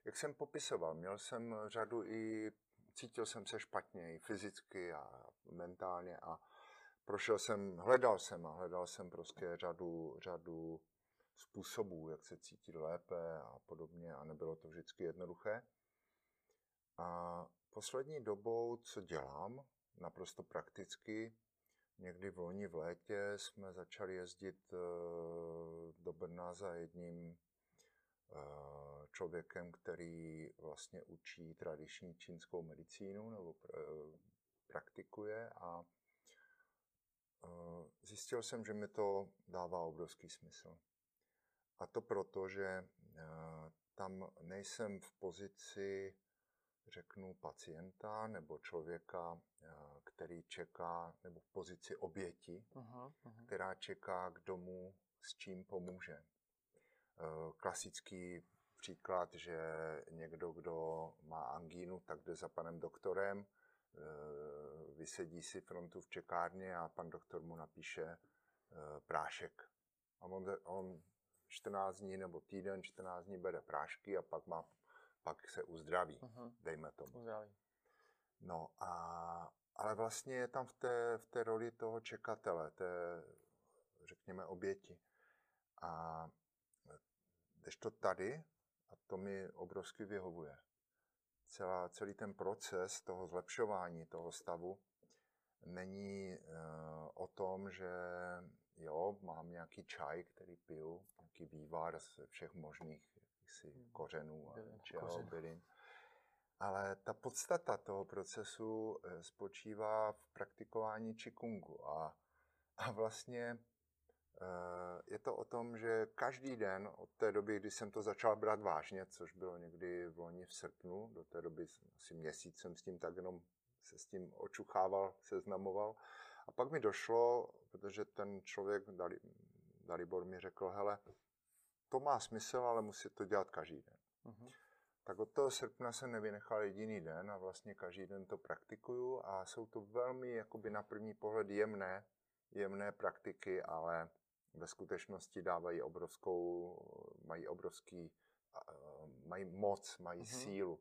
jak jsem popisoval, měl jsem řadu i, cítil jsem se špatně i fyzicky a mentálně a prošel jsem, hledal jsem a hledal jsem prostě řadu, řadu způsobů, jak se cítit lépe a podobně a nebylo to vždycky jednoduché. A poslední dobou, co dělám, naprosto prakticky, někdy v loni v létě jsme začali jezdit eh, do Brna za jedním eh, člověkem, který vlastně učí tradiční čínskou medicínu nebo eh, praktikuje a zjistil jsem, že mi to dává obrovský smysl. A to proto, že tam nejsem v pozici řeknu, pacienta nebo člověka, eh, který čeká, nebo v pozici oběti, uh-huh, uh-huh. která čeká, kdo mu s čím pomůže. Eh, klasický příklad, že někdo, kdo má angínu, tak jde za panem doktorem, eh, vysedí si frontu v čekárně a pan doktor mu napíše prášek. A on, on 14 dní nebo týden, 14 dní bere prášky a pak má pak se uzdraví, uh-huh. dejme tomu. Uzdraví. No a, ale vlastně je tam v té, v té roli toho čekatele, té, řekněme, oběti. A když to tady, a to mi obrovsky vyhovuje, celá, celý ten proces toho zlepšování toho stavu není uh, o tom, že jo, mám nějaký čaj, který piju, nějaký vývar ze všech možných jaksi hmm. kořenů a čeho bylin. Ale ta podstata toho procesu eh, spočívá v praktikování čikungu a, a vlastně eh, je to o tom, že každý den od té doby, kdy jsem to začal brát vážně, což bylo někdy v loni v srpnu, do té doby asi měsíc jsem s tím tak jenom se s tím očuchával, seznamoval. A pak mi došlo, protože ten člověk, Dalibor mi řekl, hele, to má smysl, ale musí to dělat každý den. Uh-huh. Tak od toho srpna jsem nevynechal jediný den a vlastně každý den to praktikuju a jsou to velmi jakoby na první pohled jemné, jemné praktiky, ale ve skutečnosti dávají obrovskou, mají obrovský, mají moc, mají uh-huh. sílu.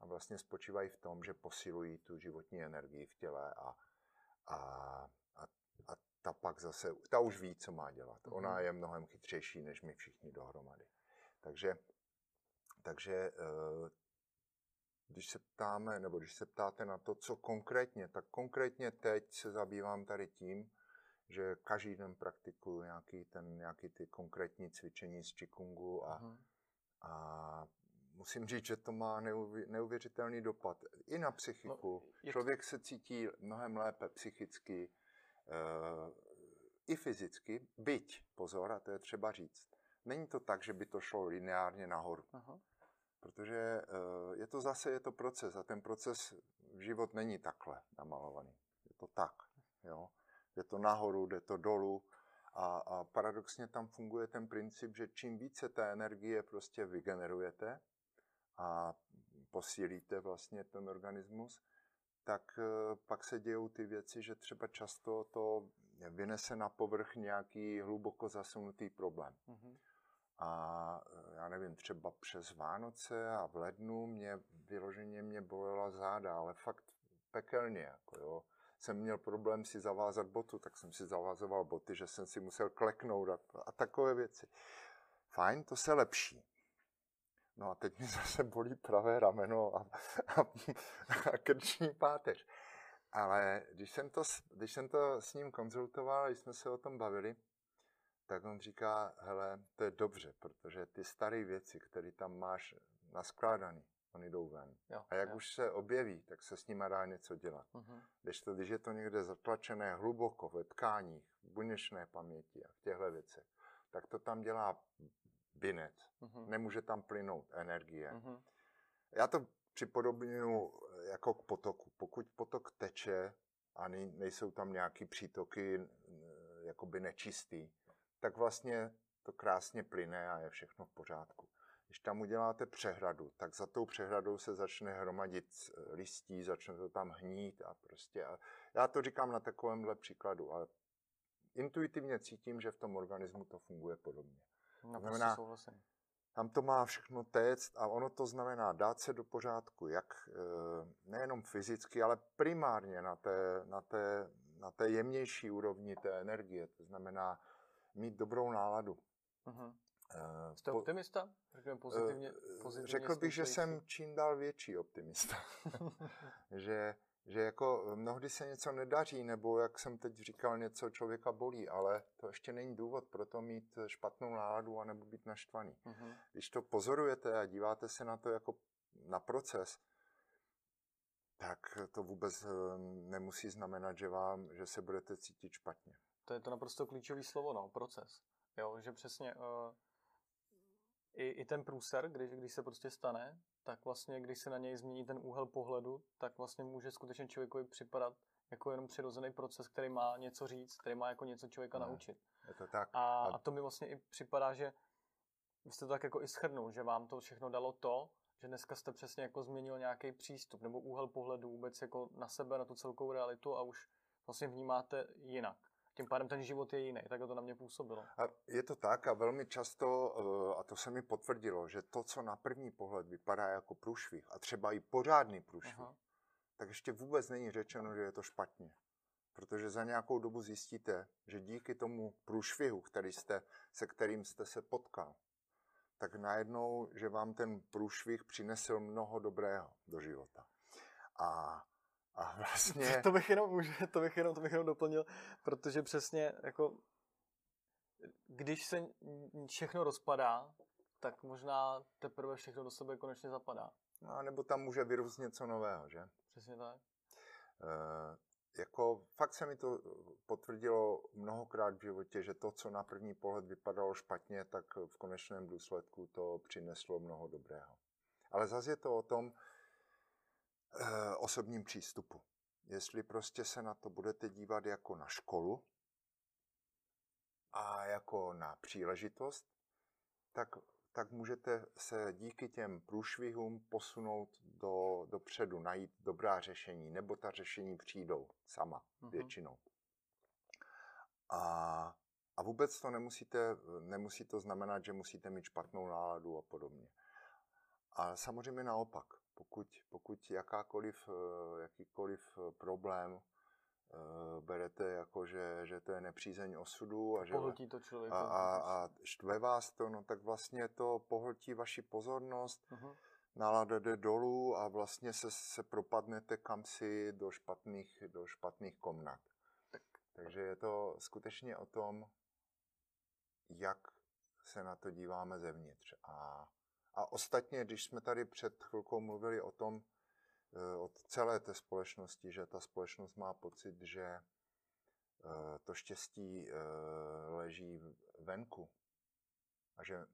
A vlastně spočívají v tom, že posilují tu životní energii v těle a, a ta pak zase, ta už ví, co má dělat. Ona je mnohem chytřejší, než my všichni dohromady. Takže, takže eh, když se ptáme, nebo když se ptáte na to, co konkrétně, tak konkrétně teď se zabývám tady tím, že každý den praktikuju nějaký, ten, nějaký ty konkrétní cvičení z Qigongu a, uh-huh. a musím říct, že to má neuvěřitelný dopad i na psychiku. No, Člověk se cítí mnohem lépe psychicky, Eh, i fyzicky, byť, pozor, a to je třeba říct, není to tak, že by to šlo lineárně nahoru. Aha. Protože eh, je to zase je to proces a ten proces v život není takhle namalovaný. Je to tak. Jo? Je to nahoru, jde to dolů a, a paradoxně tam funguje ten princip, že čím více té energie prostě vygenerujete a posílíte vlastně ten organismus, tak eh, pak se dějou ty věci, že třeba často to vynese na povrch nějaký hluboko zasunutý problém. Mm-hmm. A eh, já nevím, třeba přes Vánoce a v lednu mě vyloženě mě bolela záda, ale fakt pekelně. Jako jo. Jsem měl problém si zavázat botu, tak jsem si zavázoval boty, že jsem si musel kleknout a, a takové věci. Fajn, to se lepší. No a teď mi zase bolí pravé rameno a, a, a krční páteř. Ale když jsem, to, když jsem to s ním konzultoval, když jsme se o tom bavili, tak on říká, hele, to je dobře, protože ty staré věci, které tam máš naskládané, oni jdou ven. Jo, a jak jo. už se objeví, tak se s nimi dá něco dělat. Uh-huh. Když, to, když je to někde zatlačené hluboko ve tkáních, v buněčné paměti a v těchto věcech, tak to tam dělá binec. Uh-huh. Nemůže tam plynout energie. Uh-huh. Já to připodobňuji jako k potoku. Pokud potok teče a nejsou tam nějaký přítoky jakoby nečistý, tak vlastně to krásně plyne a je všechno v pořádku. Když tam uděláte přehradu, tak za tou přehradou se začne hromadit eh, listí, začne to tam hnít a prostě. A já to říkám na takovémhle příkladu, ale intuitivně cítím, že v tom organismu to funguje podobně. No, znamená- souhlasím. Tam to má všechno téct a ono to znamená dát se do pořádku, jak eh, nejenom fyzicky, ale primárně na té, na té, na té jemnější úrovni té energie. To znamená mít dobrou náladu. Eh, Jste po- optimista? Řekněme pozitivně, eh, pozitivně Řekl bych, že jsem čím dál větší optimista. že, že jako mnohdy se něco nedaří, nebo jak jsem teď říkal, něco člověka bolí, ale to ještě není důvod pro to mít špatnou náladu a nebo být naštvaný. Mhm. Když to pozorujete a díváte se na to jako na proces, tak to vůbec eh, nemusí znamenat, že, vám, že se budete cítit špatně. To je to naprosto klíčové slovo, no, proces. Jo, že přesně uh, i, i ten průser, když, když se prostě stane, tak vlastně, když se na něj změní ten úhel pohledu, tak vlastně může skutečně člověkovi připadat jako jenom přirozený proces, který má něco říct, který má jako něco člověka Ne. naučit. Je to tak? A, A- to mi vlastně i připadá, že vy jste to tak jako i shrnul, že vám to všechno dalo to, že dneska jste přesně jako změnil nějaký přístup nebo úhel pohledu vůbec jako na sebe, na tu celkovou realitu a už vlastně vnímáte jinak. Tím pádem ten život je jiný, tak to na mě působilo. A je to tak a velmi často, eh, a to se mi potvrdilo, že to, co na první pohled vypadá jako průšvih, a třeba i pořádný průšvih, Aha. tak ještě vůbec není řečeno, že je to špatně. Protože za nějakou dobu zjistíte, že díky tomu průšvihu, který jste, se kterým jste se potkal, tak najednou, že vám ten průšvih přinesl mnoho dobrého do života. A, a vlastně... To bych jenom, může- to bych jenom, to bych jenom doplnil, protože přesně jako když se všechno rozpadá, tak možná teprve všechno do sebe konečně zapadá. A nebo tam může vyrůst něco nového, že? Přesně tak. Eh, jako fakt se mi to potvrdilo mnohokrát v životě, že to, co na první pohled vypadalo špatně, tak v konečném důsledku to přineslo mnoho dobrého. Ale zase je to o tom eh, osobním přístupu. Jestli prostě se na to budete dívat jako na školu a jako na příležitost, tak, tak můžete se díky těm průšvihům posunout do, dopředu, najít dobrá řešení, nebo ta řešení přijdou sama Mhm. většinou. A, a vůbec to nemusíte, nemusí to znamenat, že musíte mít špatnou náladu a podobně. A samozřejmě naopak, pokud, pokud jakákoliv, eh, jakýkoliv eh, problém eh, berete jako, že, že to je nepřízeň osudu a že, Pohltí to člověk. a, a, a štve vás to, no tak vlastně to pohltí vaši pozornost, Mhm. nálada jde dolů a vlastně se, se propadnete kamsi do špatných, do špatných komnat. Takže je to skutečně o tom, jak se na to díváme zevnitř. A, a ostatně, když jsme tady před chvilkou mluvili o tom, eh, od celé té společnosti, že ta společnost má pocit, že eh, to štěstí eh, leží venku a že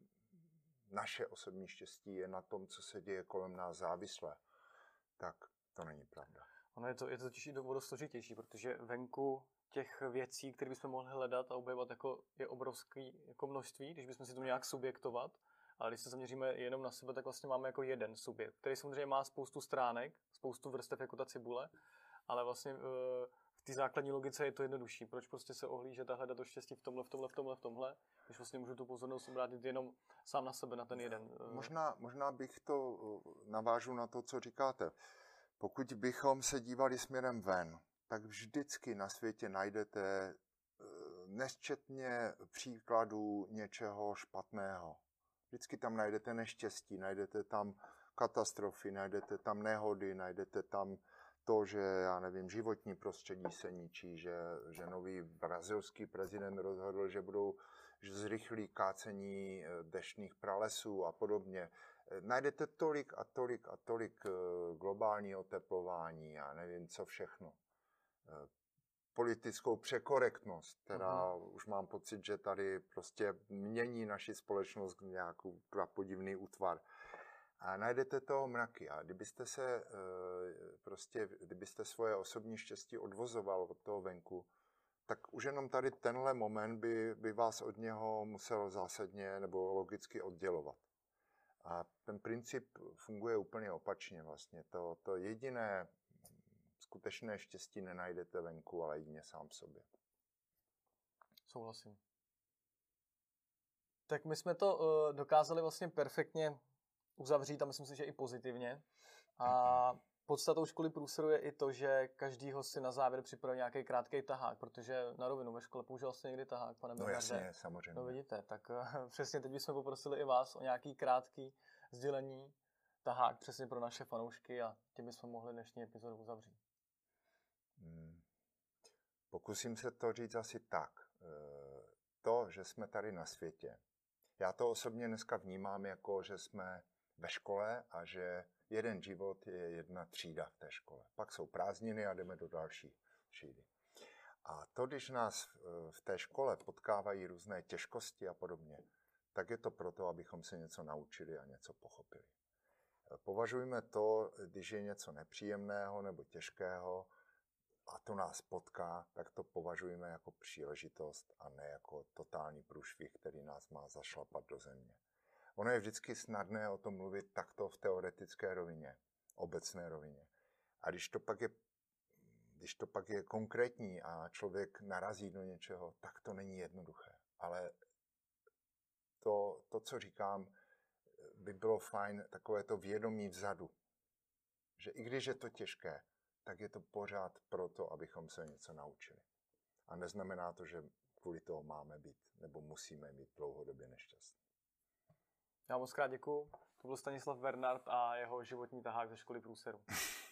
naše osobní štěstí je na tom, co se děje kolem nás závislé, tak to není pravda. Ono je to, je to totiž i složitější, protože venku těch věcí, které bychom mohli hledat a objevovat, jako je obrovský jako množství, když bychom si to nějak subjektovat. Ale když se zaměříme jenom na sebe, tak vlastně máme jako jeden subjekt, který samozřejmě má spoustu stránek, spoustu vrstev jako ta cibule, ale vlastně eh, v té základní logice je to jednodušší. Proč prostě se ohlížet a hledat to štěstí v tomhle, v tomhle, v tomhle, v tomhle, když vlastně můžu tu pozornost obrátit jenom sám na sebe, na ten jeden. eh, Možná, možná bych to eh, navážu na to, co říkáte. Pokud bychom se dívali směrem ven, tak vždycky na světě najdete nesčetně příkladů něčeho špatného. Vždycky tam najdete neštěstí, najdete tam katastrofy, najdete tam nehody, najdete tam to, že, já nevím, životní prostředí se ničí, že, že nový brazilský prezident rozhodl, že budou že zrychlí kácení eh, deštných pralesů a podobně. Eh, Najdete tolik a tolik a tolik eh, globální oteplování, já nevím, co všechno. Politickou překorektnost, která už mám pocit, že tady prostě mění naši společnost nějakou podivný útvar. A najdete toho mraky. A kdybyste se eh, prostě, kdybyste svoje osobní štěstí odvozoval od toho venku, tak už jenom tady tenhle moment by, by vás od něho musel zásadně nebo logicky oddělovat. A ten princip funguje úplně opačně vlastně. To, to jediné skutečné štěstí nenajdete venku, ale jedině sám v sobě. Souhlasím. Tak my jsme to uh, dokázali vlastně perfektně uzavřít a myslím si, že i pozitivně. A podstatou školy průseru je i to, že každý ho si na závěr připraví nějaký krátký tahák, protože na rovinu ve škole použil jste někdy tahák, pane No Bernarde? jasně, samozřejmě. No vidíte, tak uh, přesně teď bychom poprosili i vás o nějaký krátký sdělení, tahák přesně pro naše fanoušky a tím bychom mohli dnešní epizodu uzavřít. Pokusím se to říct asi tak. Eh, To, že jsme tady na světě, já to osobně dneska vnímám jako, že jsme ve škole a že jeden život je jedna třída v té škole. Pak jsou prázdniny a jdeme do další třídy. A to, když nás eh, v té škole potkávají různé těžkosti a podobně, tak je to proto, abychom se něco naučili a něco pochopili. Eh, Považujme to, když je něco nepříjemného nebo těžkého a to nás potká, tak to považujeme jako příležitost a ne jako totální průšvih, který nás má zašlapat do země. Ono je vždycky snadné o tom mluvit takto v teoretické rovině, obecné rovině. A když to pak je, když to pak je konkrétní a člověk narazí do něčeho, tak to není jednoduché. Ale to, to co říkám, by bylo fajn takové to vědomí vzadu. Že i když je to těžké, tak je to pořád proto, abychom se něco naučili. A neznamená to, že kvůli toho máme být nebo musíme být dlouhodobě nešťastní. Já moc krát děkuju. To byl Stanislav Bernard a jeho životní tahák ze školy průseru.